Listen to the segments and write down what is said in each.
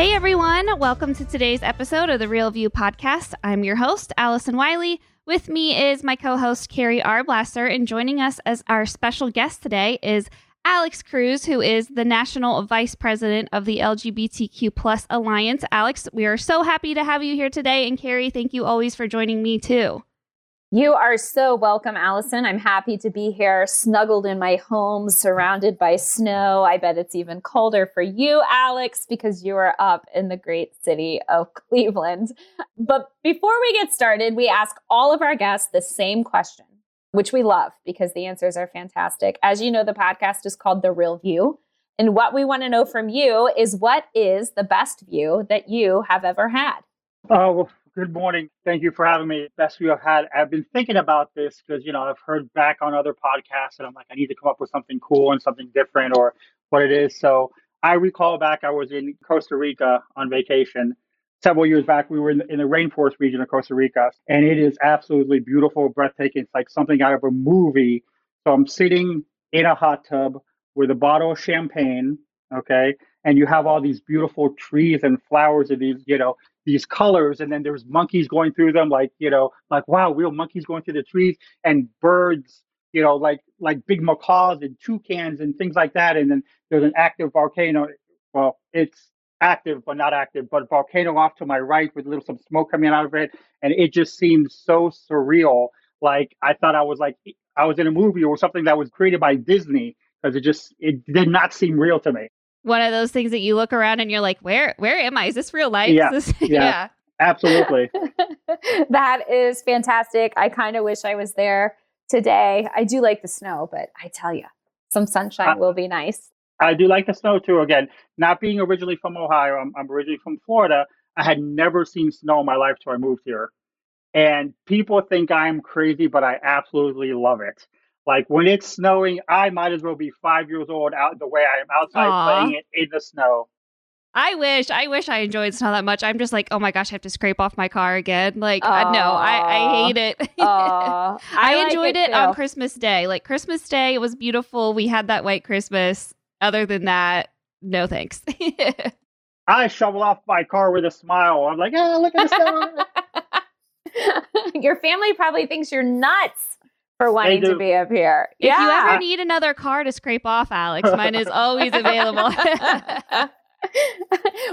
Hey everyone, welcome to today's episode of the Real View podcast. I'm your host, Allison Wiley. With me is my co host, Carrie Arblasser, and joining us as our special guest today is Alex Cruz, who is the National Vice President of the LGBTQ Plus Alliance. Alex, we are so happy to have you here today. And Carrie, thank you always for joining me too. You are so welcome, Allison. I'm happy to be here, snuggled in my home, surrounded by snow. I bet it's even colder for you, Alex, because you are up in the great city of Cleveland. But before we get started, we ask all of our guests the same question, which we love because the answers are fantastic. As you know, the podcast is called The Real View. And what we want to know from you is what is the best view that you have ever had? Oh, Good morning. Thank you for having me. Best view I've had. I've been thinking about this because, you know, I've heard back on other podcasts and I'm like, I need to come up with something cool and something different or what it is. So I recall back, I was in Costa Rica on vacation several years back. We were in the, in the rainforest region of Costa Rica and it is absolutely beautiful, breathtaking. It's like something out of a movie. So I'm sitting in a hot tub with a bottle of champagne, okay? And you have all these beautiful trees and flowers and these, you know, these colors and then there's monkeys going through them like you know like wow real monkeys going through the trees and birds you know like like big macaws and toucans and things like that and then there's an active volcano well it's active but not active but volcano off to my right with a little some smoke coming out of it and it just seemed so surreal. Like i thought i was like i was in a movie or something that was created by disney because it just it did not seem real to me one of those things that you look around and you're like, where where am I? Is this real life? Yeah, this, yeah. yeah. Absolutely. that is fantastic. I kind of wish I was there today. I do like the snow, but I tell you, some sunshine will be nice. I do like the snow too. Again, not being originally from Ohio, I'm, I'm originally from Florida. I had never seen snow in my life till I moved here. And people think I'm crazy, but I absolutely love it. Like when it's snowing, I might as well be five years old out the way I am outside Aww. playing it in the snow. I wish, I wish I enjoyed snow that much. I'm just like, oh my gosh, I have to scrape off my car again. Like, uh, no, I, I hate it. I, I like enjoyed it, it on Christmas Day. Like Christmas Day, it was beautiful. We had that white Christmas. Other than that, no thanks. I shovel off my car with a smile. I'm like, oh, look at the snow. Your family probably thinks you're nuts for wanting to be up here. If yeah. you ever need another car to scrape off, Alex, mine is always available.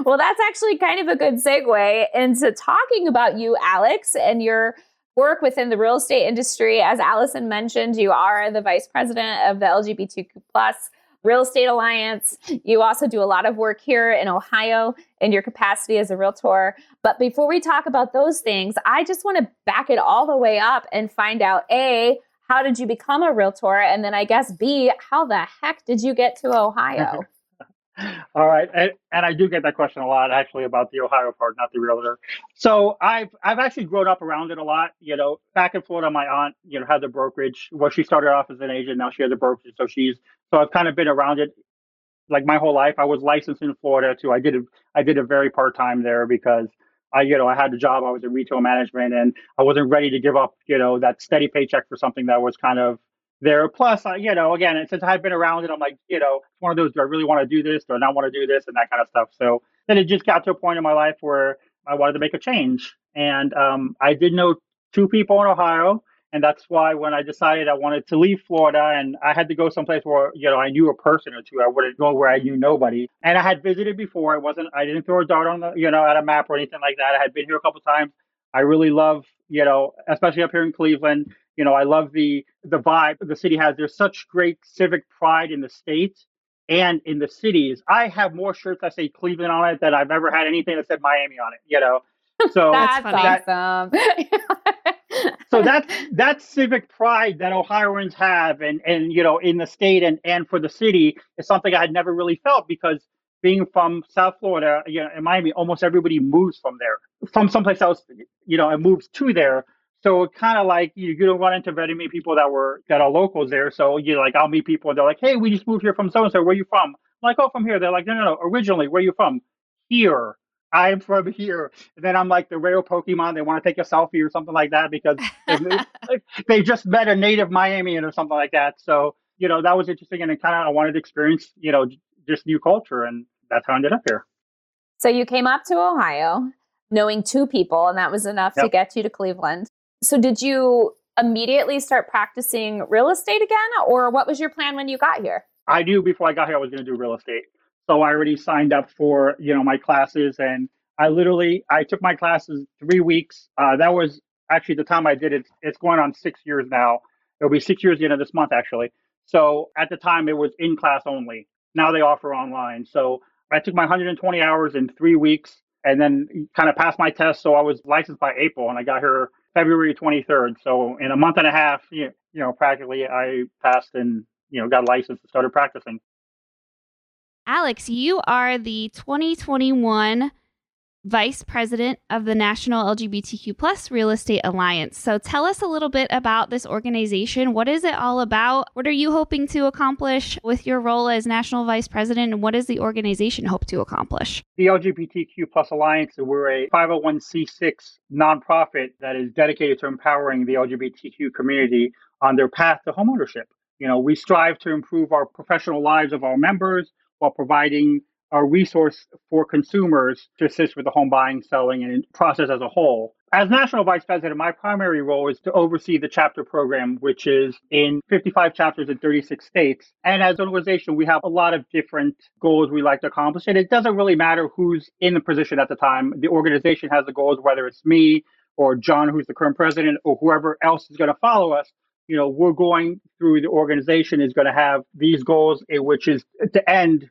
well, that's actually kind of a good segue into talking about you, Alex, and your work within the real estate industry. As Allison mentioned, you are the vice president of the LGBTQ plus Real Estate Alliance. You also do a lot of work here in Ohio in your capacity as a realtor. But before we talk about those things, I just want to back it all the way up and find out A, how did you become a realtor? And then I guess B, how the heck did you get to Ohio? All right, and, and, I do get that question a lot, actually, about the Ohio part, not the realtor. So I've I've actually grown up around it a lot. You know, back in Florida, my aunt, you know, had the brokerage. Well, she started off as an agent, now she has a brokerage. So she's so I've kind of been around it like my whole life. I was licensed in Florida too. I did a, I did a very part time there because I, you know, I had a job. I was in retail management, and I wasn't ready to give up, you know, that steady paycheck for something that was kind of there. Plus, I, you know, again, since I've been around it, I'm like, you know, it's one of those. Do I really want to do this? Do I not want to do this? And that kind of stuff. So then it just got to a point in my life where I wanted to make a change, and um, I did know two people in Ohio and that's why when I decided I wanted to leave Florida and I had to go someplace where, you know, I knew a person or two, I wouldn't go where I knew nobody. And I had visited before. I wasn't, I didn't throw a dart on the, you know, at a map or anything like that. I had been here a couple times. I really love, you know, especially up here in Cleveland, you know, I love the, the vibe the city has. There's such great civic pride in the state and in the cities. I have more shirts that say Cleveland on it than I've ever had anything that said Miami on it, you know. So that's awesome. so that's that civic pride that Ohioans have, and and you know, in the state and and for the city is something I had never really felt because being from South Florida, you know, in Miami, almost everybody moves from there, from someplace else, you know, and moves to there. So it kind of like you, you don't run into very many people that were that are locals there. So you know, like I'll meet people and they're like, "Hey, we just moved here from so and so. Where you from?" I'm like, "Oh, from here." They're like, "No, no, no. Originally, where you from?" Here. I'm from here. And then I'm like the rare Pokemon. They want to take a selfie or something like that because they, they just met a native Miamian or something like that. So you know that was interesting, and it kind of I wanted to experience you know just new culture, and that's how I ended up here. So you came up to Ohio knowing two people, and that was enough yep. to get you to Cleveland. So did you immediately start practicing real estate again, or what was your plan when you got here? I knew before I got here I was going to do real estate. So I already signed up for you know my classes, and I literally I took my classes three weeks. Uh, that was actually the time I did it. It's going on six years now. It'll be six years the end of this month actually. So at the time it was in class only. Now they offer online. So I took my 120 hours in three weeks and then kind of passed my test. So I was licensed by April and I got here February 23rd. So in a month and a half, you know, practically I passed and, you know, got licensed and started practicing. Alex, you are the 2021 Vice President of the National LGBTQ Plus Real Estate Alliance. So tell us a little bit about this organization. What is it all about? What are you hoping to accomplish with your role as National Vice President? And what does the organization hope to accomplish? The LGBTQ Plus Alliance, we're a 501c6 nonprofit that is dedicated to empowering the LGBTQ community on their path to homeownership. You know, we strive to improve our professional lives of our members while providing a resource for consumers to assist with the home buying, selling, and process as a whole. As National Vice President, my primary role is to oversee the chapter program, which is in 55 chapters in 36 states. And as an organization, we have a lot of different goals we like to accomplish. And it doesn't really matter who's in the position at the time. The organization has the goals, whether it's me or John, who's the current president, or whoever else is going to follow us. You know, we're going through the organization is going to have these goals, eh, which is to end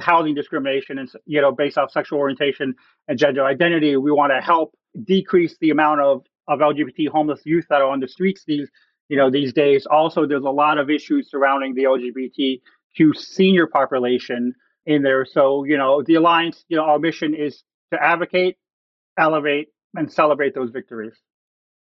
housing discrimination and you know based off sexual orientation and gender identity. We want to help decrease the amount of of lgbt homeless youth that are on the streets these you know these days. Also there's a lot of issues surrounding the lgbtq senior population in there. So you know the alliance you know our mission is to advocate elevate and celebrate those victories.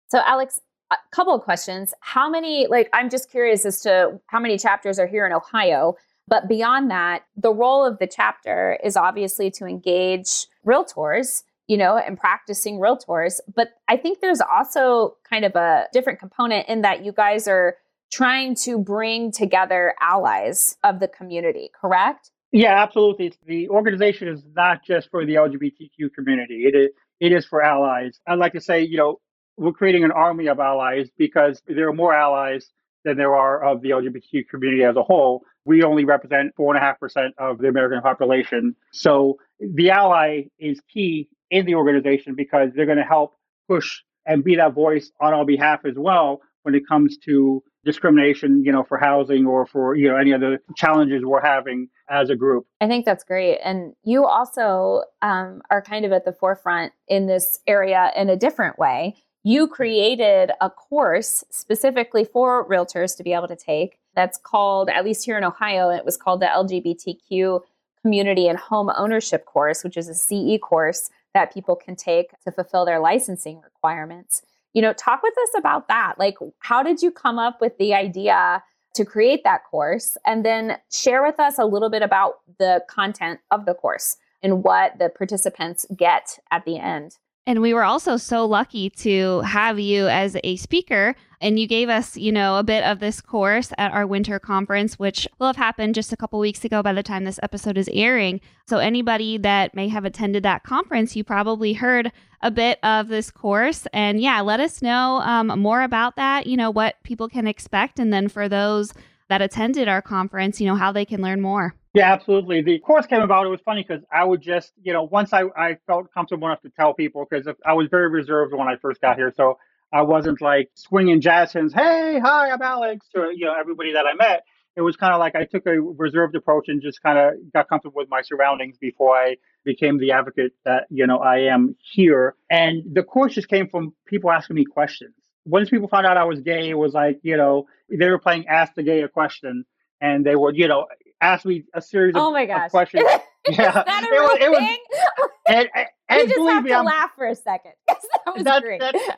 So alex a couple of questions how many like i'm just curious as to how many chapters are here in ohio but beyond that, the role of the chapter is obviously to engage realtors, you know, and practicing realtors. But I think there's also kind of a different component in that you guys are trying to bring together allies of the community, correct? Yeah, absolutely. The organization is not just for the LGBTQ community. It is it is for allies. I'd like to say, you know, we're creating an army of allies because there are more allies than there are of the LGBTQ community as a whole. We only represent 4.5% of the American population. So the ally is key in the organization because they're going to help push and be that voice on our behalf as well when it comes to discrimination, you know, for housing or for, you know, any other challenges we're having as a group. I think that's great. And you also um, are kind of at the forefront in this area in a different way you created a course specifically for realtors to be able to take that's called, at least here in Ohio, it was called the LGBTQ Community and Home Ownership course, which is a CE course that people can take to fulfill their licensing requirements. You know, talk with us about that. Like, how did you come up with the idea to create that course? And then share with us a little bit about the content of the course and what the participants get at the end. And we were also so lucky to have you as a speaker. And you gave us, you know, a bit of this course at our winter conference, which will have happened just a couple weeks ago by the time this episode is airing. So, anybody that may have attended that conference, you probably heard a bit of this course. And yeah, let us know um, more about that, you know, what people can expect. And then for those that attended our conference, you know, how they can learn more. Yeah, absolutely. The course came about. It was funny because I would just, you know, once I, I felt comfortable enough to tell people because I was very reserved when I first got here. So I wasn't like swinging jazz hands, hey, hi, I'm Alex, to, you know, everybody that I met. It was kind of like I took a reserved approach and just kind of got comfortable with my surroundings before I became the advocate that, you know, I am here. And the course just came from people asking me questions. Once people found out I was gay, it was like, you know, they were playing Ask the Gay a question and they would, you know, ask me a series of, questions. oh my gosh. questions. Yeah, Is that a it real was- it was- thing? and, and, and just believe have me, to I'm- laugh for a second. that was That- great. that-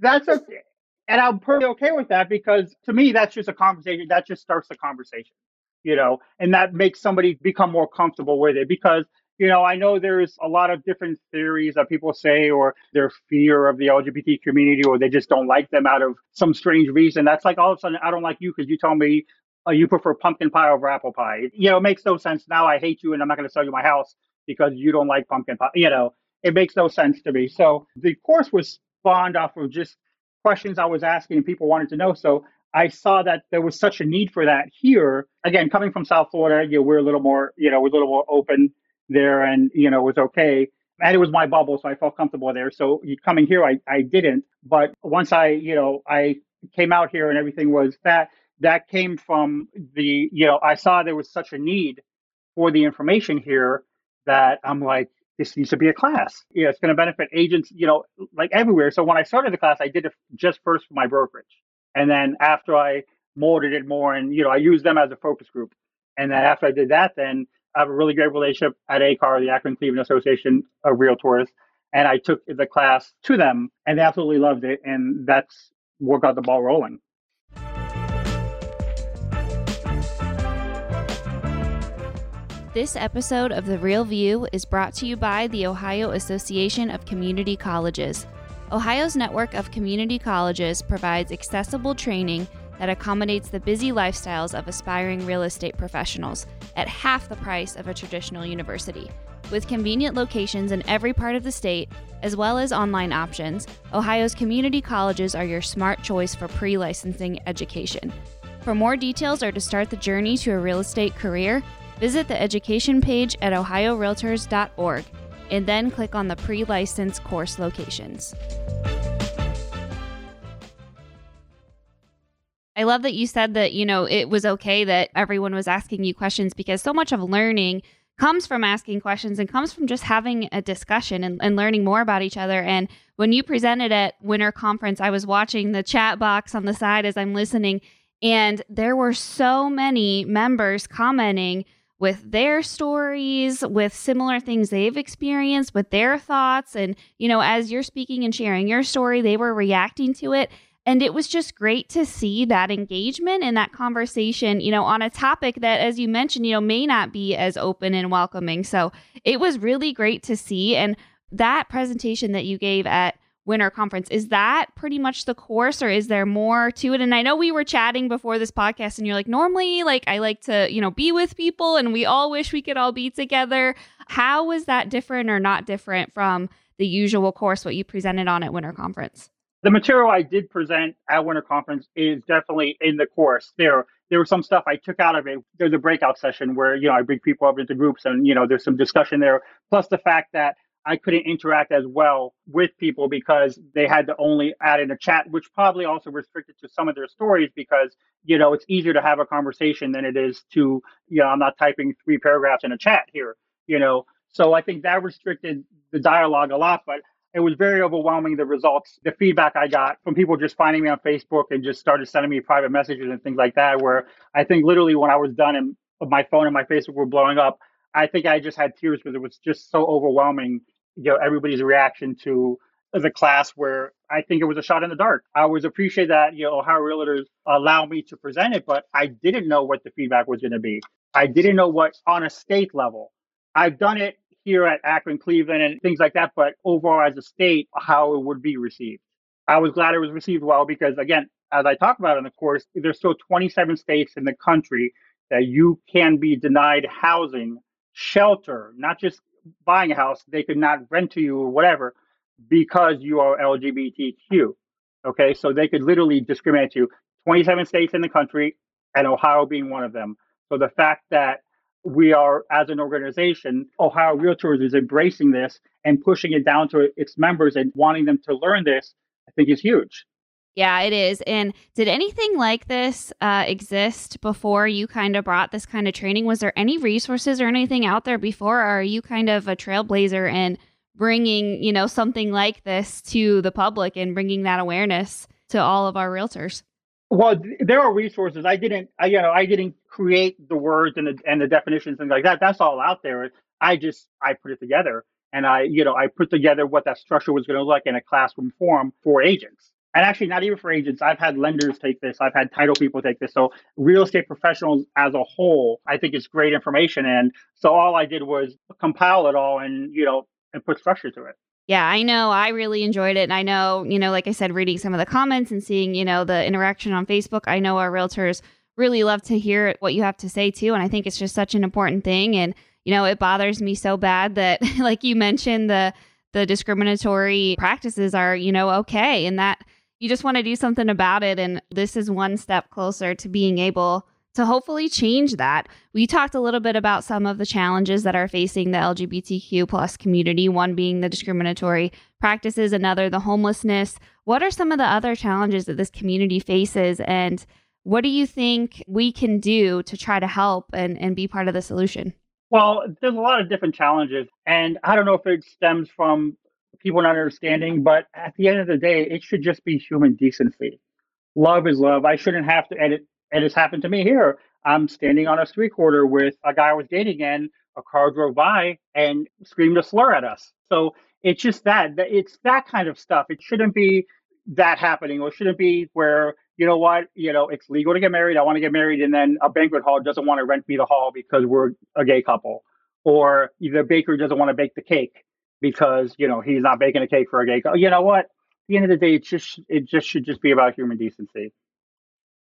that's okay. And I'm pretty okay with that because to me, that's just a conversation. That just starts the conversation, you know, and that makes somebody become more comfortable with it because, you know, I know there's a lot of different theories that people say or their fear of the LGBT community or they just don't like them out of some strange reason. That's like all of a sudden, I don't like you because you told me uh, you prefer pumpkin pie over apple pie. You know, it makes no sense. Now I hate you and I'm not going to sell you my house because you don't like pumpkin pie. You know, it makes no sense to me. So the course was spawned off of just questions I was asking and people wanted to know. So I saw that there was such a need for that here. Again, coming from South Florida, you know, we're a little more, you know, we're a little more open there and, you know, it was okay. And it was my bubble, so I felt comfortable there. So coming here, I, I didn't. But once I, you know, I came out here and everything was that, that came from the, you know, I saw there was such a need for the information here that I'm like, this needs to be a class. Yeah, it's going to benefit agents, you know, like everywhere. So when I started the class, I did it just first for my brokerage. And then after I molded it more and, you know, I used them as a focus group. And then after I did that, then I have a really great relationship at ACAR, the Akron Cleveland Association of Realtors. And I took the class to them and they absolutely loved it. And that's what got the ball rolling. This episode of The Real View is brought to you by the Ohio Association of Community Colleges. Ohio's network of community colleges provides accessible training that accommodates the busy lifestyles of aspiring real estate professionals at half the price of a traditional university. With convenient locations in every part of the state, as well as online options, Ohio's community colleges are your smart choice for pre licensing education. For more details or to start the journey to a real estate career, visit the education page at ohiorealtors.org and then click on the pre license course locations. I love that you said that, you know, it was okay that everyone was asking you questions because so much of learning comes from asking questions and comes from just having a discussion and, and learning more about each other. And when you presented at Winter Conference, I was watching the chat box on the side as I'm listening, and there were so many members commenting with their stories, with similar things they've experienced, with their thoughts. And, you know, as you're speaking and sharing your story, they were reacting to it. And it was just great to see that engagement and that conversation, you know, on a topic that, as you mentioned, you know, may not be as open and welcoming. So it was really great to see. And that presentation that you gave at Winter Conference, is that pretty much the course or is there more to it? And I know we were chatting before this podcast and you're like, normally, like, I like to, you know, be with people and we all wish we could all be together. How was that different or not different from the usual course, what you presented on at Winter Conference? The material I did present at Winter Conference is definitely in the course. There, there was some stuff I took out of it. There's a breakout session where you know I bring people up into groups, and you know there's some discussion there. Plus the fact that I couldn't interact as well with people because they had to only add in a chat, which probably also restricted to some of their stories because you know it's easier to have a conversation than it is to you know I'm not typing three paragraphs in a chat here. You know, so I think that restricted the dialogue a lot, but it was very overwhelming the results the feedback i got from people just finding me on facebook and just started sending me private messages and things like that where i think literally when i was done and my phone and my facebook were blowing up i think i just had tears because it was just so overwhelming you know everybody's reaction to the class where i think it was a shot in the dark. I always appreciate that you know ohio realtors allow me to present it but i didn't know what the feedback was going to be. I didn't know what on a state level. I've done it here at Akron, Cleveland, and things like that, but overall as a state, how it would be received. I was glad it was received well because, again, as I talk about in the course, there's still 27 states in the country that you can be denied housing, shelter, not just buying a house, they could not rent to you or whatever because you are LGBTQ. Okay, so they could literally discriminate you. 27 states in the country, and Ohio being one of them. So the fact that we are, as an organization, Ohio Realtors is embracing this and pushing it down to its members and wanting them to learn this, I think is huge. Yeah, it is. And did anything like this uh, exist before you kind of brought this kind of training? Was there any resources or anything out there before? Or are you kind of a trailblazer in bringing, you know, something like this to the public and bringing that awareness to all of our realtors? Well, there are resources. I didn't, I, you know, I didn't create the words and the and the definitions and like that. That's all out there. I just I put it together and I, you know, I put together what that structure was going to look like in a classroom form for agents. And actually, not even for agents. I've had lenders take this. I've had title people take this. So real estate professionals as a whole, I think it's great information. And so all I did was compile it all and you know and put structure to it. Yeah, I know. I really enjoyed it. And I know, you know, like I said, reading some of the comments and seeing, you know, the interaction on Facebook, I know our realtors really love to hear what you have to say too. And I think it's just such an important thing. And, you know, it bothers me so bad that, like you mentioned, the, the discriminatory practices are, you know, okay. And that you just want to do something about it. And this is one step closer to being able to hopefully change that. We talked a little bit about some of the challenges that are facing the LGBTQ plus community, one being the discriminatory practices, another the homelessness. What are some of the other challenges that this community faces and what do you think we can do to try to help and, and be part of the solution? Well, there's a lot of different challenges. And I don't know if it stems from people not understanding, but at the end of the day, it should just be human decency. Love is love. I shouldn't have to edit it has happened to me here. I'm standing on a street corner with a guy I was dating, and a car drove by and screamed a slur at us. So it's just that it's that kind of stuff. It shouldn't be that happening, or shouldn't be where you know what, you know, it's legal to get married. I want to get married, and then a banquet hall doesn't want to rent me the hall because we're a gay couple, or the baker doesn't want to bake the cake because you know he's not baking a cake for a gay couple. You know what? At the end of the day, it just it just should just be about human decency.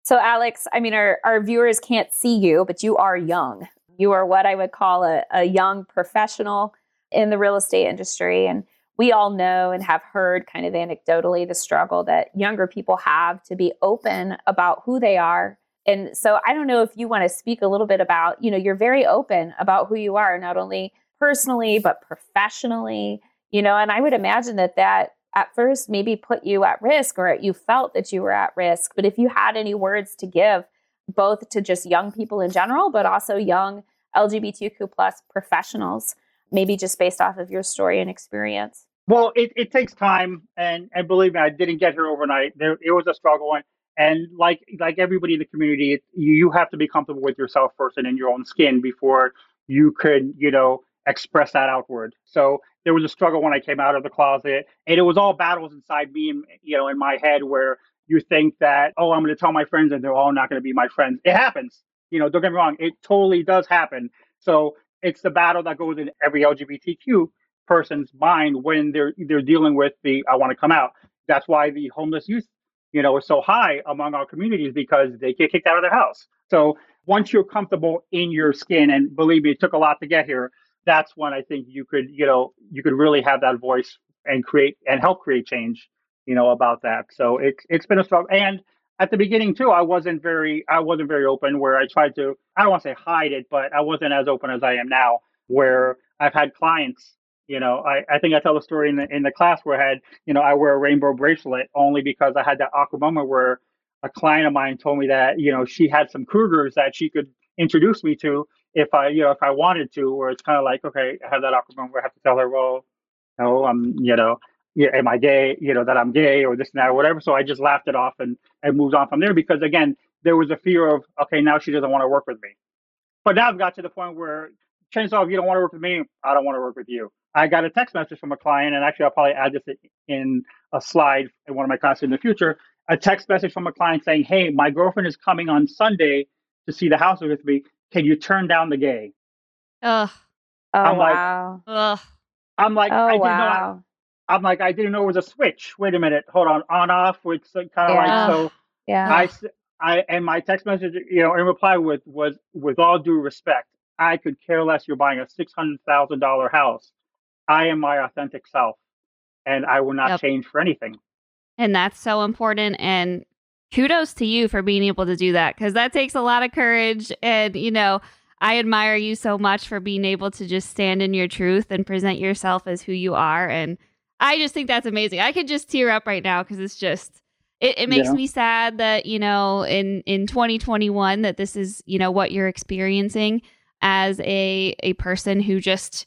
So, Alex, I mean, our, our viewers can't see you, but you are young. You are what I would call a, a young professional in the real estate industry. And we all know and have heard kind of anecdotally the struggle that younger people have to be open about who they are. And so I don't know if you want to speak a little bit about, you know, you're very open about who you are, not only personally, but professionally, you know, and I would imagine that that at first maybe put you at risk or you felt that you were at risk. But if you had any words to give, both to just young people in general, but also young LGBTQ plus professionals, maybe just based off of your story and experience. Well, it, it takes time, and and believe me, I didn't get here overnight. There, it was a struggle, and and like like everybody in the community, it, you you have to be comfortable with yourself first and in your own skin before you could you know express that outward. So there was a struggle when I came out of the closet, and it was all battles inside me, and you know, in my head where you think that, oh, I'm going to tell my friends, and they're all not going to be my friends. It happens. You know, don't get me wrong, it totally does happen. So it's the battle that goes in every LGBTQ person's mind when they're they're dealing with the I want to come out. That's why the homeless youth, you know, is so high among our communities because they get kicked out of their house. So once you're comfortable in your skin, and believe me, it took a lot to get here that's when I think you could, you know, you could really have that voice and create and help create change, you know, about that. So it's it's been a struggle. And at the beginning too, I wasn't very I wasn't very open where I tried to I don't want to say hide it, but I wasn't as open as I am now, where I've had clients, you know, I, I think I tell the story in the in the class where I had, you know, I wear a rainbow bracelet only because I had that awkward moment where a client of mine told me that, you know, she had some cougars that she could introduce me to if I, you know, if I wanted to, where it's kind of like, okay, I have that awkward moment where I have to tell her, well, no, I'm, you know, am I gay? You know, that I'm gay or this and that or whatever. So I just laughed it off and, and moved on from there because again, there was a fear of, okay, now she doesn't want to work with me. But now I've got to the point where chances are, if you don't want to work with me, I don't want to work with you. I got a text message from a client, and actually, I'll probably add this in a slide in one of my classes in the future. A text message from a client saying, "Hey, my girlfriend is coming on Sunday to see the house with me can you turn down the gay? Ugh. Oh I'm wow. Like, Ugh. I'm like, oh, I didn't wow. know. I'm like, I didn't know it was a switch. Wait a minute, hold on, on off. It's kind of yeah. like so. Yeah. I, I and my text message, you know, in reply with was with all due respect, I could care less. You're buying a six hundred thousand dollar house. I am my authentic self, and I will not yep. change for anything. And that's so important. And kudos to you for being able to do that because that takes a lot of courage. And, you know, I admire you so much for being able to just stand in your truth and present yourself as who you are. And I just think that's amazing. I could just tear up right now because it's just, it, it makes yeah. me sad that, you know, in, in 2021, that this is, you know, what you're experiencing as a, a person who just,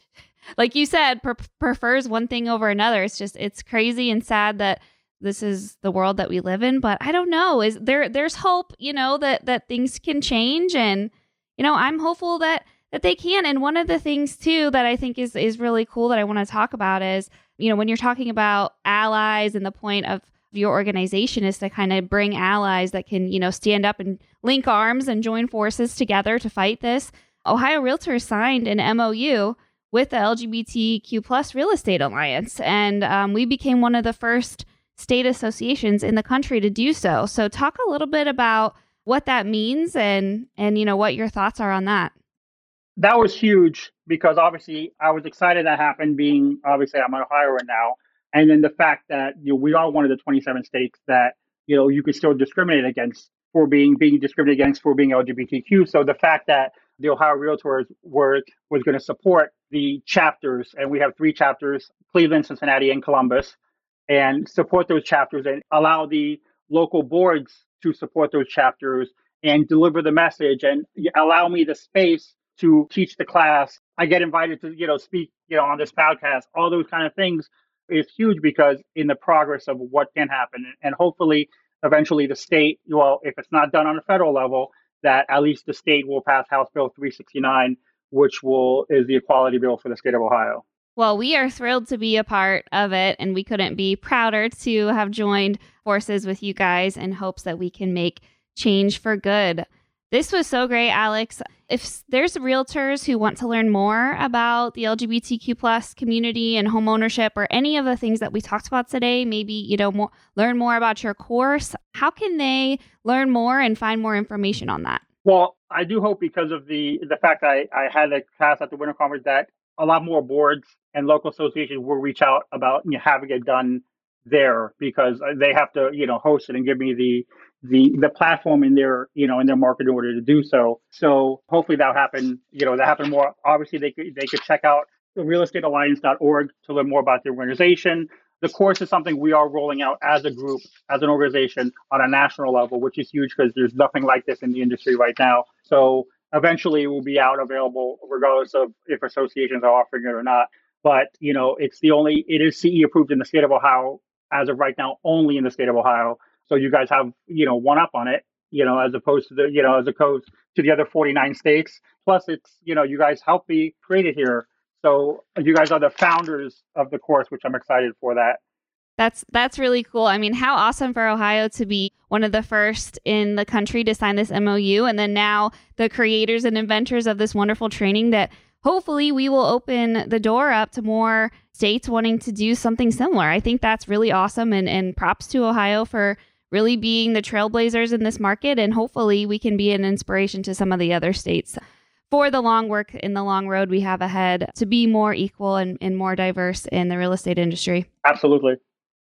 like you said, pre- prefers one thing over another. It's just, it's crazy and sad that this is the world that we live in, but I don't know. Is there there's hope, you know, that that things can change and you know, I'm hopeful that that they can. And one of the things too that I think is is really cool that I want to talk about is, you know, when you're talking about allies and the point of your organization is to kind of bring allies that can, you know, stand up and link arms and join forces together to fight this. Ohio Realtors signed an MOU with the LGBTQ plus Real Estate Alliance, and um, we became one of the first state associations in the country to do so. So, talk a little bit about what that means and and you know what your thoughts are on that that was huge because obviously I was excited that happened. Being obviously I'm an Ohioan now, and then the fact that you know we are one of the 27 states that you know you could still discriminate against for being being discriminated against for being LGBTQ. So the fact that the Ohio Realtors were was going to support the chapters, and we have three chapters: Cleveland, Cincinnati, and Columbus, and support those chapters and allow the local boards to support those chapters and deliver the message and allow me the space to teach the class. I get invited to, you know, speak, you know, on this podcast. All those kind of things is huge because in the progress of what can happen, and hopefully, eventually, the state, well, if it's not done on a federal level, that at least the state will pass House Bill 369, which will is the equality bill for the state of Ohio. Well, we are thrilled to be a part of it, and we couldn't be prouder to have joined forces with you guys in hopes that we can make change for good. This was so great, Alex. If there's realtors who want to learn more about the LGBTQ plus community and homeownership or any of the things that we talked about today, maybe, you know, more, learn more about your course, how can they learn more and find more information on that? Well, I do hope because of the the fact I, I had a class at the Winter Conference that a lot more boards and local associations will reach out about you know, having it done there because uh, they have to you know host it and give me the the the platform in their you know in their market in order to do so. So hopefully that'll happen. You know that happen more. Obviously they could they could check out the realestatealliance.org to learn more about the organization. The course is something we are rolling out as a group, as an organization on a national level, which is huge because there's nothing like this in the industry right now. So eventually it will be out available regardless of if associations are offering it or not. But you know, it's the only it is CE approved in the state of Ohio as of right now, only in the state of Ohio. So you guys have, you know, one up on it, you know, as opposed to the, you know, as opposed to the other 49 states. Plus, it's, you know, you guys helped me create it here. So you guys are the founders of the course, which I'm excited for that. That's that's really cool. I mean, how awesome for Ohio to be one of the first in the country to sign this MOU and then now the creators and inventors of this wonderful training that hopefully we will open the door up to more states wanting to do something similar. I think that's really awesome and and props to Ohio for really being the trailblazers in this market. And hopefully, we can be an inspiration to some of the other states for the long work in the long road we have ahead to be more equal and, and more diverse in the real estate industry. Absolutely.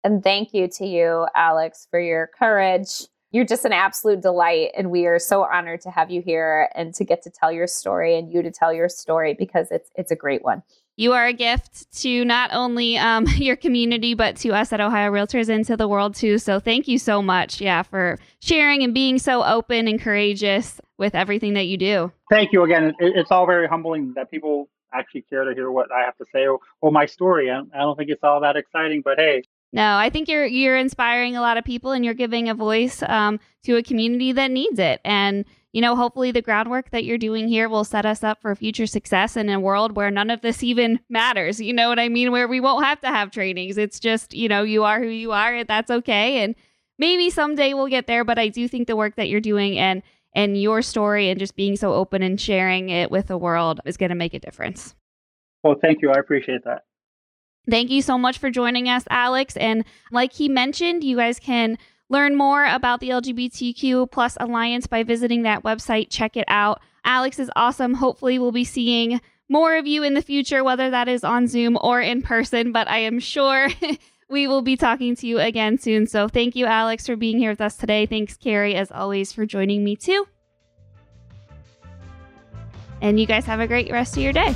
And thank you to you, Alex, for your courage. You're just an absolute delight. And we are so honored to have you here and to get to tell your story and you to tell your story because it's it's a great one. You are a gift to not only um, your community but to us at ohio realtors and to the world too. So thank you so much yeah for sharing and being so open and courageous with everything that you do. Thank you again. It's all very humbling that people actually care to hear what i have to say or, or my story. I don't think it's all that exciting but hey no, I think you're you're inspiring a lot of people, and you're giving a voice um, to a community that needs it. And you know, hopefully the groundwork that you're doing here will set us up for future success in a world where none of this even matters. You know what I mean? Where we won't have to have trainings. It's just, you know, you are who you are and that's okay. And maybe someday we'll get there, but I do think the work that you're doing and and your story and just being so open and sharing it with the world is going to make a difference. Well, thank you. I appreciate that. Thank you so much for joining us, Alex. And like he mentioned, you guys can Learn more about the LGBTQ plus alliance by visiting that website. Check it out. Alex is awesome. Hopefully, we'll be seeing more of you in the future, whether that is on Zoom or in person, but I am sure we will be talking to you again soon. So thank you, Alex, for being here with us today. Thanks, Carrie, as always, for joining me too. And you guys have a great rest of your day.